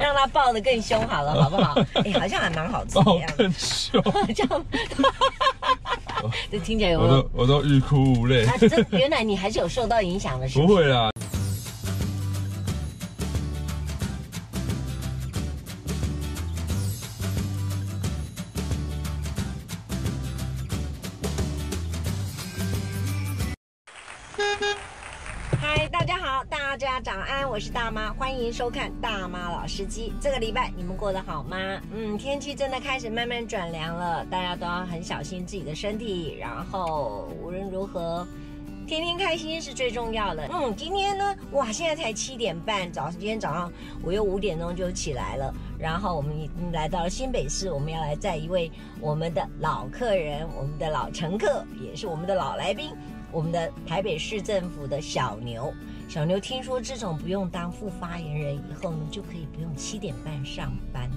让他抱得更凶好了，好不好？哎，好像还蛮好吃的样子。更凶，这样，这听起来有我都我都欲哭无泪。啊，这原来你还是有受到影响的，是不会啦。我是大妈，欢迎收看大妈老司机。这个礼拜你们过得好吗？嗯，天气真的开始慢慢转凉了，大家都要很小心自己的身体。然后无论如何，天天开心是最重要的。嗯，今天呢，哇，现在才七点半，早今天早上我又五点钟就起来了。然后我们已经来到了新北市，我们要来载一位我们的老客人，我们的老乘客，也是我们的老来宾，我们的台北市政府的小牛。小牛听说，这种不用当副发言人以后呢，就可以不用七点半上班。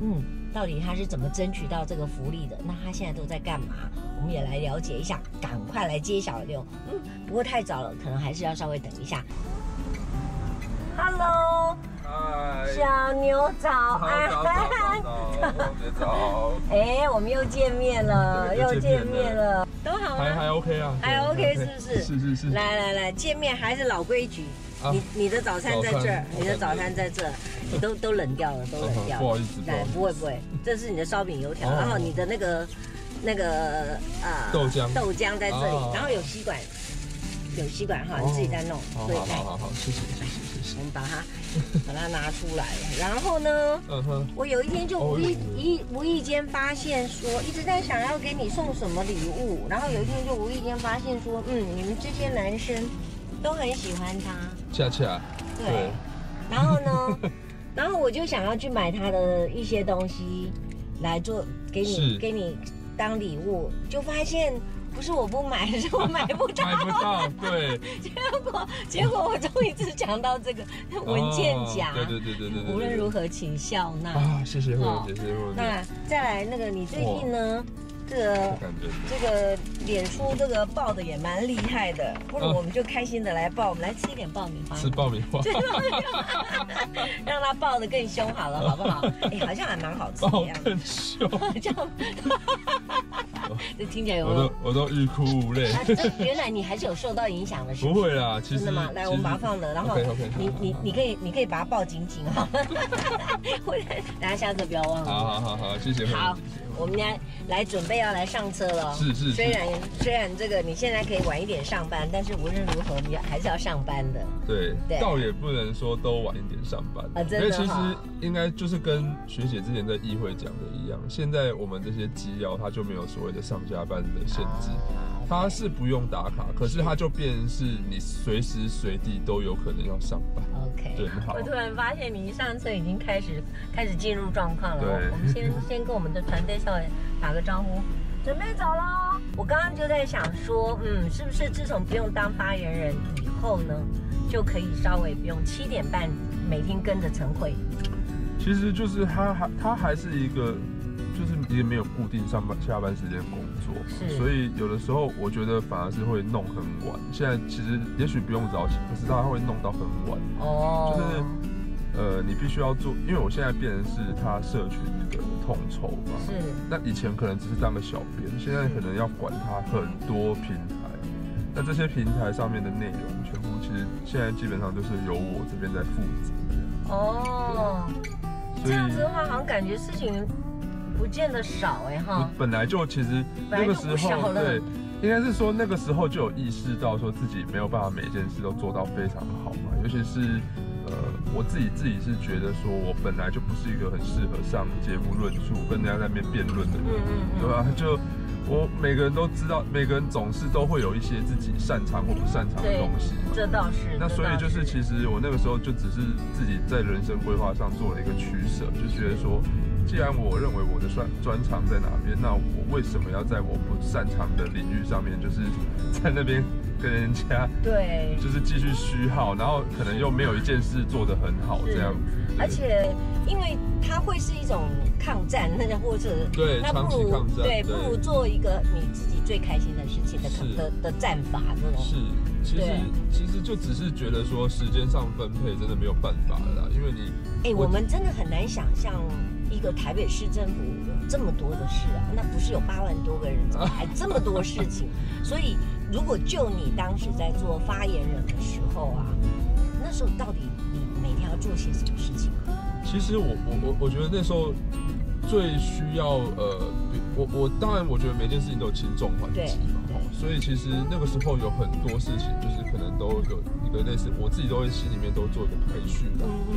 嗯，到底他是怎么争取到这个福利的？那他现在都在干嘛？我们也来了解一下。赶快来接小牛。嗯，不过太早了，可能还是要稍微等一下。Hello，小牛早安。早。哎，我们又见面了，又见面了。都好吗？还还 OK 啊，还 OK 是不是？是是是。来来来，见面还是老规矩。你你的早餐在这儿，你的早餐在这儿，你都都冷掉了，都冷掉了。不好意思。来，不会不会，这是你的烧饼油条，然后你的那个那个呃豆浆豆浆在这里，然后有吸管，有吸管哈，你自己在弄。好好好好，谢谢谢谢们把它 把它拿出来，然后呢，嗯哼，我有一天就无意一无意间发现说，一直在想要给你送什么礼物，然后有一天就无意间发现说，嗯，你们这些男生都很喜欢他，恰恰，对，然后呢，然后我就想要去买他的一些东西来做给你给你当礼物，就发现。不是我不买，是我买不到。买不到，对。结果，结果我终于只讲到这个文件夹。对对对对对。无论如何，请笑纳。啊，谢谢慧姐，谢谢慧姐。那再来那个，你最近呢？这个这个脸书这个爆的也蛮厉害的，不如我们就开心的来爆，我们来吃一点爆米花。吃爆米花。让它爆的更凶好了，好不好？哎，好像还蛮好吃的样子。更凶。这样。这听起来有我都我都欲哭无泪。这原来你还是有受到影响的，是不会啦，其实。真的吗？来，我们把它放了，然后你你你可以你可以把它抱紧紧哈。大家下次不要忘了。好好好好，谢谢。好。我们来来准备要来上车了，是是。虽然虽然这个你现在可以晚一点上班，但是无论如何你还是要上班的。对，倒也不能说都晚一点上班啊，真的。因为其实应该就是跟学姐之前在议会讲的一样，现在我们这些机要它就没有所谓的上下班的限制，它是不用打卡，可是它就变成是你随时随地都有可能要上班。OK，对，好。我突然发现你一上车已经开始开始进入状况了。对，我们先先跟我们的团队。打个招呼，准备走喽！我刚刚就在想说，嗯，是不是自从不用当发言人以后呢，就可以稍微不用七点半每天跟着晨会？其实就是他还他还是一个，就是也没有固定上班下班时间工作，是，所以有的时候我觉得反而是会弄很晚。现在其实也许不用早起，可是他会弄到很晚哦，就是。呃，你必须要做，因为我现在变成是他社群的统筹嘛。是。那以前可能只是当个小编，现在可能要管他很多平台。那这些平台上面的内容，全部其实现在基本上都是由我这边在负责。哦。这样子的话，好像感觉事情不见得少哎哈。本来就其实那个时候对，应该是说那个时候就有意识到说自己没有办法每件事都做到非常好嘛，尤其是。呃，我自己自己是觉得说，我本来就不是一个很适合上节目论述、跟人家在那边辩论的人，对吧？就我每个人都知道，每个人总是都会有一些自己擅长或不擅长的东西。这倒是。那所以就是，其实我那个时候就只是自己在人生规划上做了一个取舍，就觉得说，既然我认为我的专专长在哪边，那我为什么要在我不擅长的领域上面，就是 在那边。跟人家对，就是继续虚耗，然后可能又没有一件事做得很好这样子。而且，因为它会是一种抗战，那或者对长期抗战，对，不如做一个你自己最开心的事情的的的战法这种。是。其实其实就只是觉得说时间上分配真的没有办法了啦，因为你哎，我们真的很难想象一个台北市政府有这么多的事啊，那不是有八万多个人，怎么还这么多事情？所以如果就你当时在做发言人的时候啊，那时候到底你每天要做些什么事情？其实我我我我觉得那时候最需要呃，我我当然我觉得每件事情都有轻重缓急嘛。所以其实那个时候有很多事情，就是可能都有一个类似，我自己都会心里面都做一个排序的。嗯嗯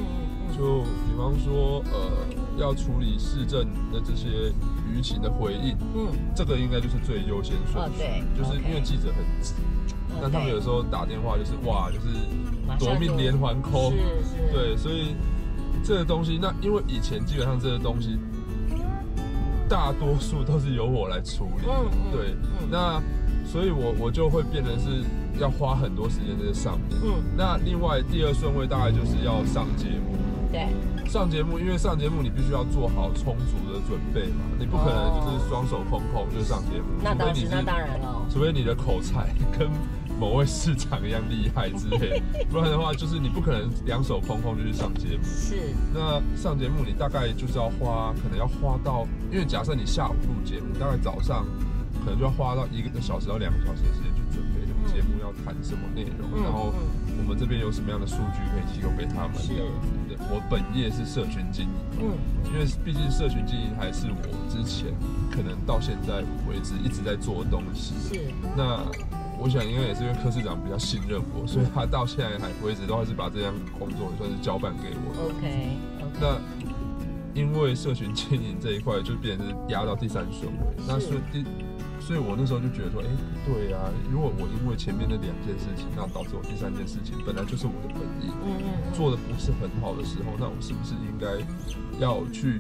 嗯。就比方说，呃，要处理市政的这些舆情的回应，嗯，这个应该就是最优先顺序。对。就是因为记者很急，那他们有时候打电话就是哇，就是夺命连环 call。是是。对，所以这个东西，那因为以前基本上这个东西，大多数都是由我来处理。嗯嗯。对，那。所以我，我我就会变成是要花很多时间在上面。嗯，那另外第二顺位大概就是要上节目。对，上节目，因为上节目你必须要做好充足的准备嘛，你不可能就是双手空空就上节目。那当然，那当然了。除非你的口才跟某位市长一样厉害之类，不然的话，就是你不可能两手空空就去上节目。是。那上节目你大概就是要花，可能要花到，因为假设你下午录节目，大概早上。可能就要花到一个小时到两个小时的时间去准备这个节目要谈什么内容，然后我们这边有什么样的数据可以提供给他们。是。我本业是社群经营，嗯，因为毕竟社群经营还是我之前可能到现在为止一直在做的东西。是。那我想应该也是因为柯市长比较信任我，所以他到现在还为止都还是把这项工作算是交办给我。OK。那因为社群经营这一块就变成是压到第三顺位，那所以第。所以我那时候就觉得说，哎，对啊，如果我因为前面那两件事情，那导致我第三件事情本来就是我的本意，嗯嗯，做的不是很好的时候，那我是不是应该要去，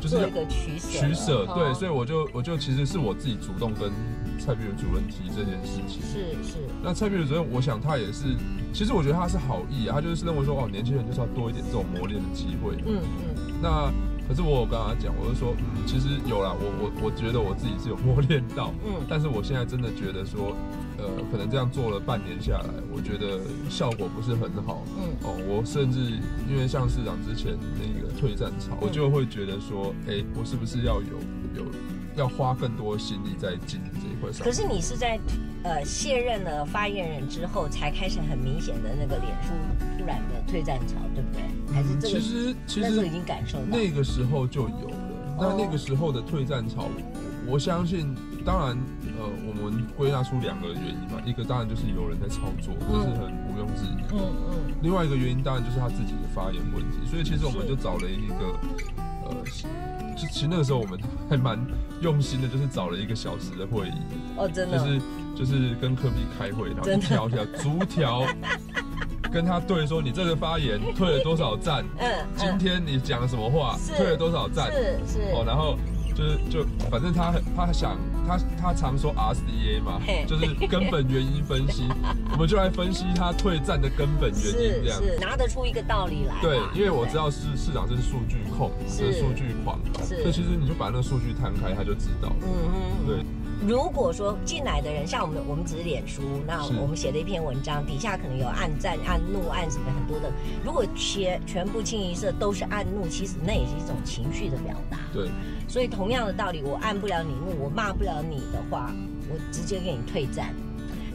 就是要做一个取舍？取舍，对，所以我就我就其实是我自己主动跟蔡碧如主任提这件事情，是是。那蔡碧如主任，我想他也是，其实我觉得他是好意啊，他就是认为说，哦，年轻人就是要多一点这种磨练的机会，嗯嗯，那。可是我有跟他讲，我就说，嗯，其实有啦，我我我觉得我自己是有磨练到，嗯，但是我现在真的觉得说，呃，可能这样做了半年下来，我觉得效果不是很好，嗯，哦，我甚至因为像市长之前那个退战潮，我就会觉得说，哎，我是不是要有有要花更多心力在经营这一块上？可是你是在呃卸任了发言人之后，才开始很明显的那个脸书突然的退战潮，对不对？还是这个？其实其实那时候已经感受到，那个时候就有了。那那个时候的退战潮，我相信，当然，呃，我们归纳出两个原因嘛。一个当然就是有人在操作，这是很毋庸置疑的。嗯嗯。另外一个原因当然就是他自己的发言问题。所以其实我们就找了一个，呃，就其实那个时候我们还蛮用心的，就是找了一个小时的会议。哦，真的。就是就是跟科比开会，然后条条逐条。跟他对说，你这个发言退了多少赞？嗯，今天你讲了什么话？退了多少赞？是是哦，然后就是就反正他他想他他常说 RCA 嘛，就是根本原因分析，我们就来分析他退站的根本原因，这样是拿得出一个道理来。对，因为我知道市市长这是数据控，是数据狂，所以其实你就把那个数据摊开，他就知道。嗯嗯，对。如果说进来的人像我们，我们只是脸书，那我们写的一篇文章底下可能有暗赞、暗怒、暗什么很多的。如果全全部清一色都是暗怒，其实那也是一种情绪的表达。对。所以同样的道理，我按不了你怒，我骂不了你的话，我直接给你退战。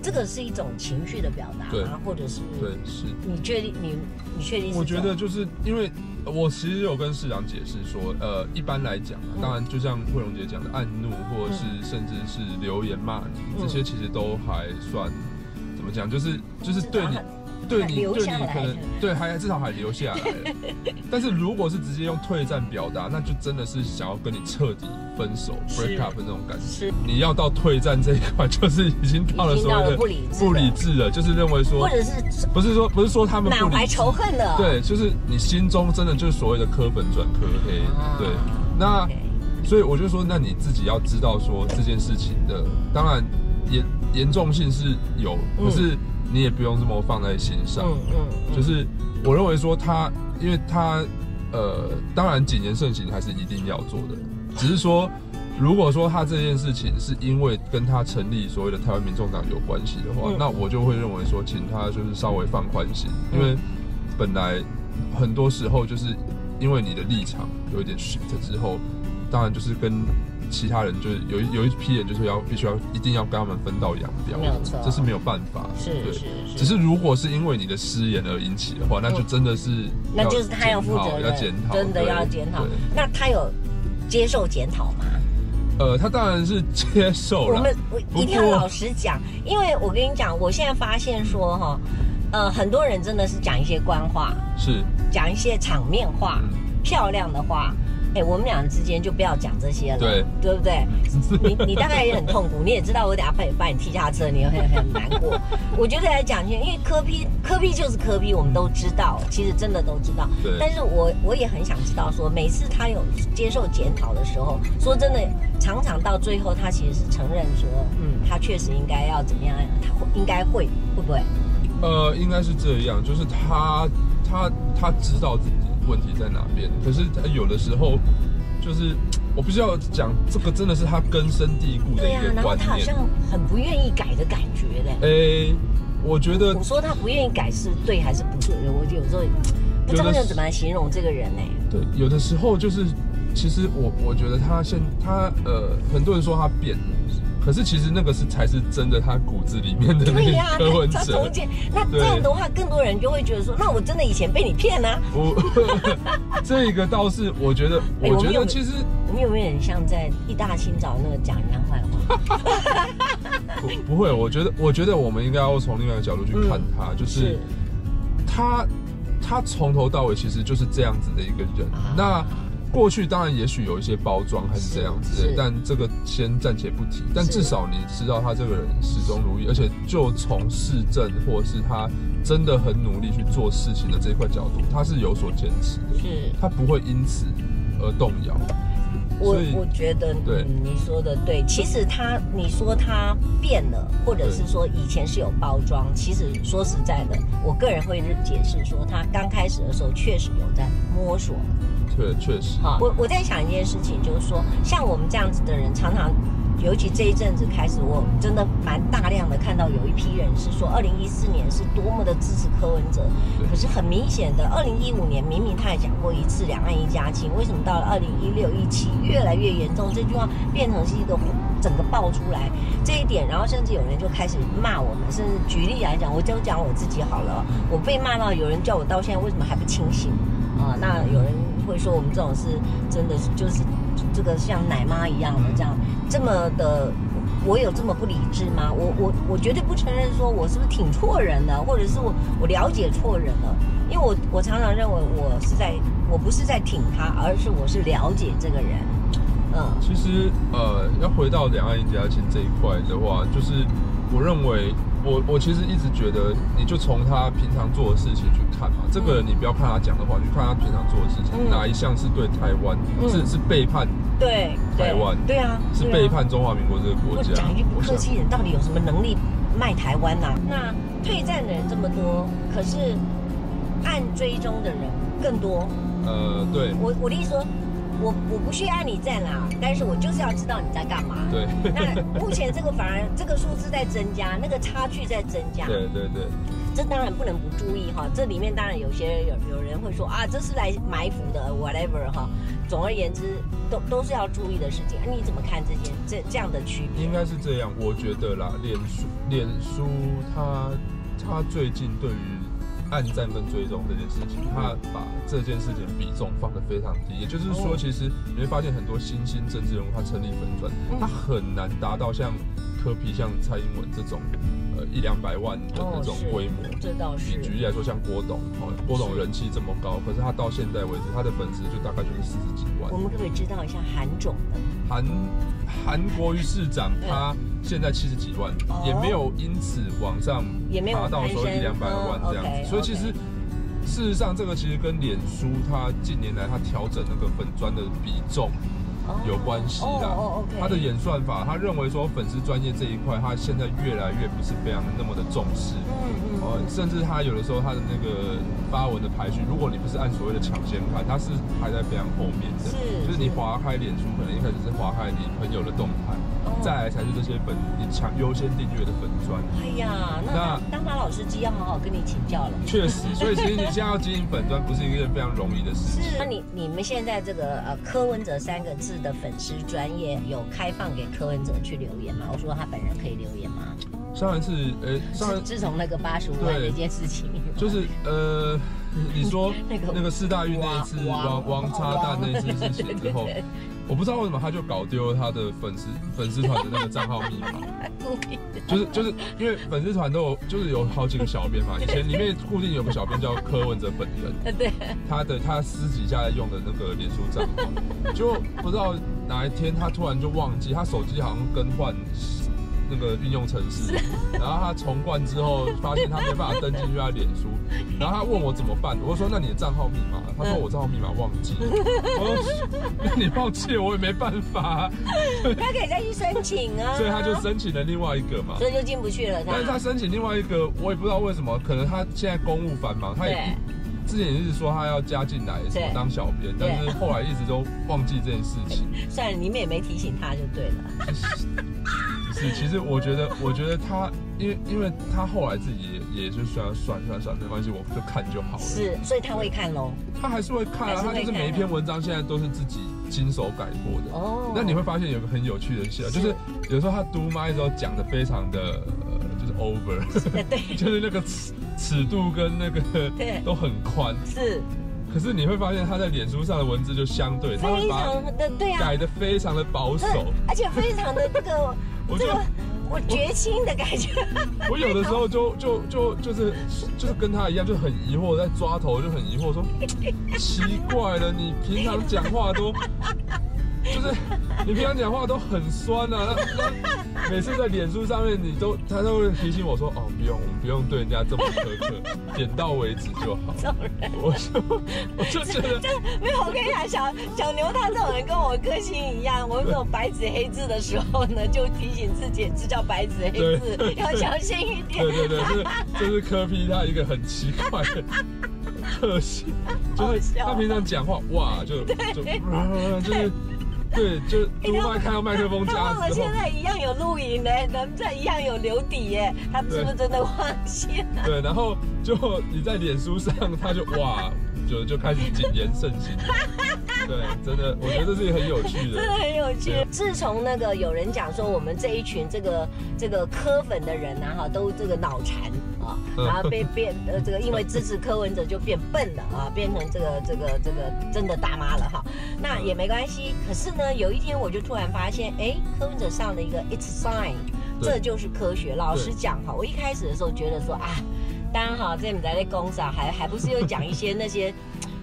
这个是一种情绪的表达吗？对或者是？对，是。你确定？你你确定？我觉得就是因为。我其实有跟市长解释说，呃，一般来讲，当然就像慧荣姐讲的，暗怒或者是甚至是留言骂你，这些其实都还算怎么讲，就是就是对你。对你，对你可能对还至少还留下来了，但是如果是直接用退战表达，那就真的是想要跟你彻底分手，break up 的那种感觉。你要到退战这一块，就是已经到了所谓的不理智了，就是认为说，或者是不是说不是说他们满怀仇恨了，对，就是你心中真的就是所谓的科本转科黑，对，那所以我就说，那你自己要知道说这件事情的，当然严严重性是有，可是。你也不用这么放在心上，嗯嗯，嗯。就是我认为说他，因为他，呃，当然谨言慎行还是一定要做的，只是说如果说他这件事情是因为跟他成立所谓的台湾民众党有关系的话，嗯、那我就会认为说，请他就是稍微放宽心，因为本来很多时候就是因为你的立场有一点 shift 之后，当然就是跟其他人就是有有一批人就是要必须要一定要跟他们分道扬镳，没有错，这是没有办法，是是是。只是如果是因为你的失言而引起的话，那就真的是那就是他要负责要检讨，真的要检讨。那他有接受检讨吗？呃，他当然是接受了。我们我一定要老实讲，因为我跟你讲，我现在发现说哈，呃，很多人真的是讲一些官话，是讲一些场面话，嗯、漂亮的话。哎，我们俩之间就不要讲这些了，对，对不对？你你大概也很痛苦，你也知道我等下把把你踢下车，你也会很难过。我觉得来讲，因为科批科批就是科批我们都知道，其实真的都知道。对。但是我我也很想知道，说每次他有接受检讨的时候，说真的，常常到最后，他其实是承认说，嗯，他确实应该要怎么样，他会应该会会不会？呃，应该是这样，就是他他他知道自己。问题在哪边？可是他有的时候，就是 我不需要讲这个，真的是他根深蒂固的一个观念。对啊，然后他好像很不愿意改的感觉嘞。哎、欸，我觉得我说他不愿意改是对还是不对？我有时候不知道要怎么来形容这个人呢？对，有的时候就是，其实我我觉得他现他呃，很多人说他变了。可是其实那个是才是真的，他骨子里面的那个 柯文哲。对呀，他那这样的话，更多人就会觉得说，那我真的以前被你骗呢？不，这个倒是我觉得，我觉得其实我们有没有点像在一大清早那个讲人家坏话？不，不会，我觉得，我觉得我们应该要从另外一个角度去看他，就是他，他从头到尾其实就是这样子的一个人。那。过去当然也许有一些包装还是这样子，但这个先暂且不提。但至少你知道他这个人始终如一，而且就从市政或是他真的很努力去做事情的这一块角度，他是有所坚持的。是，他不会因此而动摇。我我觉得，对、嗯，你说的对。其实他，你说他变了，或者是说以前是有包装，其实说实在的，我个人会解释说，他刚开始的时候确实有在摸索。对，确实。好，我我在想一件事情，就是说，像我们这样子的人，常常，尤其这一阵子开始，我真的蛮大量的看到有一批人是说，二零一四年是多么的支持柯文哲，可是很明显的，二零一五年明明他也讲过一次两岸一家亲，为什么到了二零一六一七越来越严重？这句话变成是一个整个爆出来这一点，然后甚至有人就开始骂我们，甚至举例来讲，我就讲我自己好了，我被骂到有人叫我到现在为什么还不清醒啊？那有人。会说我们这种是真的是就是这个像奶妈一样的这样这么的，我有这么不理智吗？我我我绝对不承认说我是不是挺错人的，或者是我我了解错人了，因为我我常常认为我是在我不是在挺他，而是我是了解这个人。嗯，其实呃，要回到两岸一家亲这一块的话，就是我认为。我我其实一直觉得，你就从他平常做的事情去看嘛。这个人你不要看他讲的话，你看他平常做的事情，哪一项是对台湾是是背叛？对台湾？对啊，是背叛中华民国这个国家。讲一句不客气，的到底有什么能力卖台湾呐？那退战的人这么多，可是按追踪的人更多。呃，对。我我的意思说。我我不需要你赞啦，但是我就是要知道你在干嘛。对。那目前这个反而这个数字在增加，那个差距在增加。对对对。这当然不能不注意哈，这里面当然有些有有人会说啊，这是来埋伏的，whatever 哈。总而言之，都都是要注意的事情。你怎么看这件这这样的区别？应该是这样，我觉得啦，脸书脸书它它最近对于。按赞跟追踪这件事情，他把这件事情比重放得非常低，也就是说，其实你会发现很多新兴政治人物，他成立粉转，他很难达到像柯皮、像蔡英文这种，呃一两百万的那种规模。这倒是。举例来说，像郭董，哦，郭董人气这么高，可是他到现在为止，他的粉丝就大概就是四十几万。我们可不可以知道一下韩总的？韩韩国瑜市长他。现在七十几万，也没有因此往上爬到说一两百万这样子，所以其实事实上这个其实跟脸书它近年来它调整那个粉砖的比重，有关系的。哦，OK。他的演算法，他认为说粉丝专业这一块，他现在越来越不是非常的那么的重视。嗯嗯。哦，甚至他有的时候他的那个发文的排序，如果你不是按所谓的抢先看，他是排在非常后面的。是。就是你划开脸书，可能一开始是划开你朋友的动态。再来才是这些粉，你抢优先订阅的粉砖。哎呀，那当马老师机要好好跟你请教了。确实，所以其实你现在要经营粉砖，不是一件非常容易的事情。是，那你你们现在这个呃柯文哲三个字的粉丝专业有开放给柯文哲去留言吗？我说他本人可以留言吗？上一次，呃，上一次自从那个八十五万那件事情，就是呃，你说那个那个四大运那一次王王插蛋那一次事情之后。我不知道为什么他就搞丢了他的粉丝粉丝团的那个账号密码，就是就是因为粉丝团都有就是有好几个小编嘛，以前里面固定有个小编叫柯文哲本人，对，他的他私底下用的那个脸书账号，就不知道哪一天他突然就忘记，他手机好像更换。那个运用程式，然后他重灌之后，发现他没办法登进去他脸书，然后他问我怎么办，我说那你的账号密码，他说我账号密码忘记了，我说那你忘记了我也没办法，他可以再去申请啊，所以他就申请了另外一个嘛，所以就进不去了。但是他申请另外一个，我也不知道为什么，可能他现在公务繁忙，他也之前也是说他要加进来什么当小编，但是后来一直都忘记这件事情。算了，你们也没提醒他就对了。是，其实我觉得，我觉得他，因为因为他后来自己也也就算算算算，没关系，我就看就好了。是，所以他会看喽。他还是会看啊，他就是每一篇文章现在都是自己亲手改过的。哦。那你会发现有个很有趣的事，就是有时候他读麦的时候讲的非常的呃，就是 over。对。就是那个尺尺度跟那个 都很宽。是。可是你会发现他在脸书上的文字就相对，他会把改的非常的保守，而且非常的这个。我就我绝情的感觉。我有的时候就就就就是就是跟他一样，就很疑惑，在抓头就很疑惑，说奇怪了，你平常讲话都就是你平常讲话都很酸啊，那那每次在脸书上面，你都他都会提醒我说，哦，不用，我们不用对人家这么苛刻，点到为止就好。我就我就觉得，就没有我跟你讲，小小牛他这种人跟我个性一样，我们这种白纸黑字的时候呢，就提醒自己这叫白纸黑字，要小心一点。对对对，是这是科批他一个很奇怪的特性，就是他平常讲话哇就就就是。对，就读麦看到麦克风架，忘了现在一样有录影呢，咱们这一样有留底耶，他们是不是真的忘记了？对，然后就你在脸书上，他就哇，就就开始谨言慎行。对，真的，我觉得这是一个很有趣的，真的很有趣。对自从那个有人讲说，我们这一群这个这个科粉的人啊，哈，都这个脑残啊，然后被 变呃这个因为支持柯文哲就变笨了啊，变成这个这个这个真的大妈了哈。那也没关系。可是呢，有一天我就突然发现，哎，柯文哲上了一个 It's Sign，对这就是科学。老实讲哈，我一开始的时候觉得说啊，当然好，这你在那公司啊，还还不是又讲一些那些。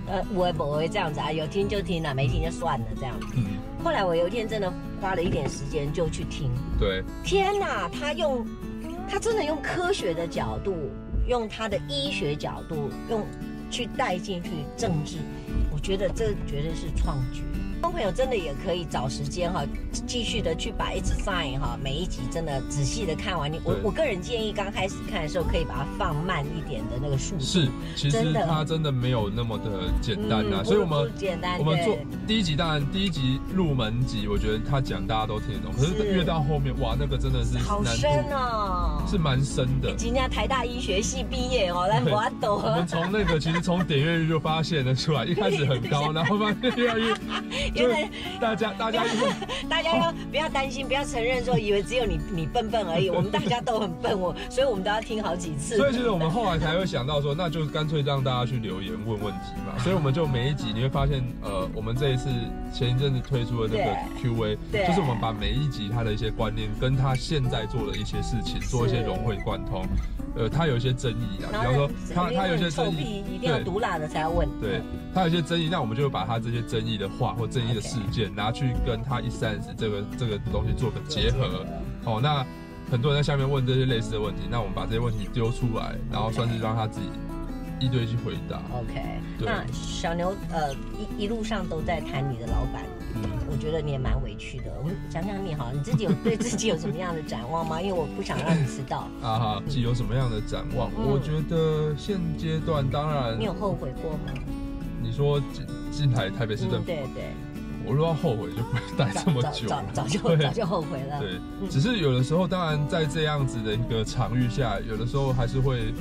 呃，我也不会这样子啊，有听就听了，没听就算了这样子。嗯。后来我有一天真的花了一点时间就去听。对。天哪，他用，他真的用科学的角度，用他的医学角度，用去带进去政治，我觉得这绝对是创举。观众朋友真的也可以找时间哈，继续的去把 It's Sign 哈每一集真的仔细的看完。你我我个人建议刚开始看的时候可以把它放慢一点的那个速度。是，其实它真的没有那么的简单呐。所以我们简单，我们做第一集，当然第一集入门集，我觉得他讲大家都听得懂。可是越到后面，哇，那个真的是好深哦，是蛮深的。人家台大医学系毕业哦，来我懂。我们从那个其实从点阅率就发现了出来，一开始很高，然后发现越来越。因为大家，大家，大家要不要担心？不要承认说以为只有你你笨笨而已。我们大家都很笨，我所以我们都要听好几次。所以其实我们后来才会想到说，那就干脆让大家去留言问问题嘛。所以我们就每一集你会发现，呃，我们这一次前一阵子推出的那个 Q&A，就是我们把每一集他的一些观念跟他现在做的一些事情做一些融会贯通。呃，他有一些争议啊，比方说他他有一些争议，一定要毒辣的才要问。对，他有一些争议，那我们就把他这些争议的话或争议的事件拿去跟他一三十这个这个东西做个结合。好，那很多人在下面问这些类似的问题，那我们把这些问题丢出来，然后算是让他自己一对一去回答。OK，那小牛呃一一路上都在谈你的老板，嗯，我觉得你也蛮委屈的。我们讲讲你好，你自己有对自己有什么样的展望吗？因为我不想让你知道。啊哈，自己有什么样的展望？嗯、我觉得现阶段当然。你有后悔过吗？你说进进来台北市政府、嗯？对对。我如果要后悔，就不会待这么久了。早就 早就后悔了。对，只是有的时候，当然在这样子的一个场域下，有的时候还是会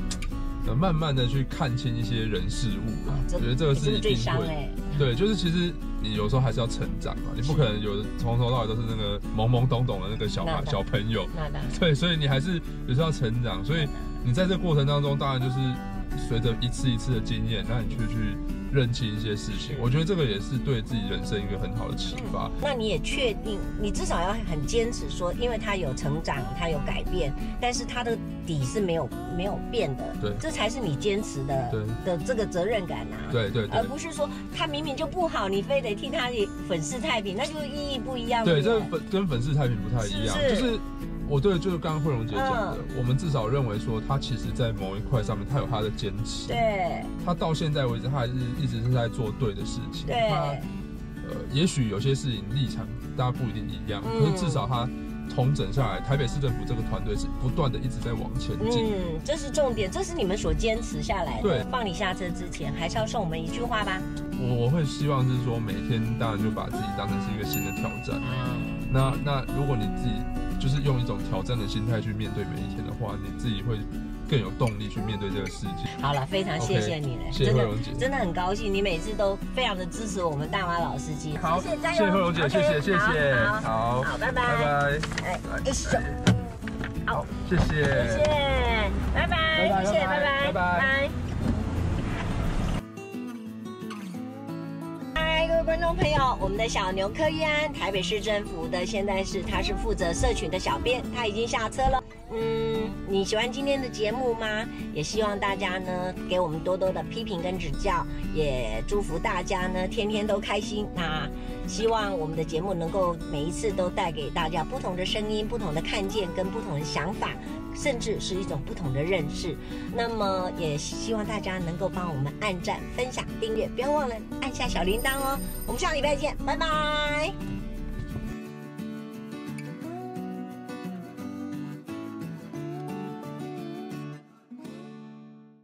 呃慢慢的去看清一些人事物啊。我觉得这个是一定会。对，就是其实你有时候还是要成长嘛，你不可能有的从头到尾都是那个懵懵懂懂的那个小孩小朋友。对，所以你还是有时候要成长，所以你在这个过程当中，当然就是随着一次一次的经验，那你去去。认清一些事情，我觉得这个也是对自己人生一个很好的启发。嗯，那你也确定，你至少要很坚持说，因为他有成长，他有改变，但是他的底是没有没有变的。对，这才是你坚持的的这个责任感啊。对对，而不是说他明明就不好，你非得替他粉饰太平，那就意义不一样。对，这个粉跟粉饰太平不太一样，是是就是。我对，就是刚刚慧荣姐讲的，嗯、我们至少认为说，他其实，在某一块上面，他有他的坚持。对。他到现在为止，他还是一直是在做对的事情。对。他，呃，也许有些事情立场大家不一定一样，嗯、可是至少他重整下来，台北市政府这个团队是不断的一直在往前进。嗯，这是重点，这是你们所坚持下来的。对。放你下车之前，还是要送我们一句话吧。我我会希望是说，每天当然就把自己当成是一个新的挑战。嗯。那那如果你自己。就是用一种挑战的心态去面对每一天的话，你自己会更有动力去面对这个世界。好了，非常谢谢你了，谢谢惠蓉姐，真的很高兴，你每次都非常的支持我们大妈老司机。好，谢谢，谢谢惠蓉姐，谢谢谢谢，好，好，拜拜，拜拜，哎，好，谢谢，谢谢，拜拜，谢谢，拜拜，拜拜。观众朋友，我们的小牛柯玉安，台北市政府的，现在是他是负责社群的小编，他已经下车了。嗯，你喜欢今天的节目吗？也希望大家呢给我们多多的批评跟指教，也祝福大家呢天天都开心。那希望我们的节目能够每一次都带给大家不同的声音、不同的看见跟不同的想法。甚至是一种不同的认识，那么也希望大家能够帮我们按赞、分享、订阅，不要忘了按下小铃铛哦。我们下礼拜见，拜拜。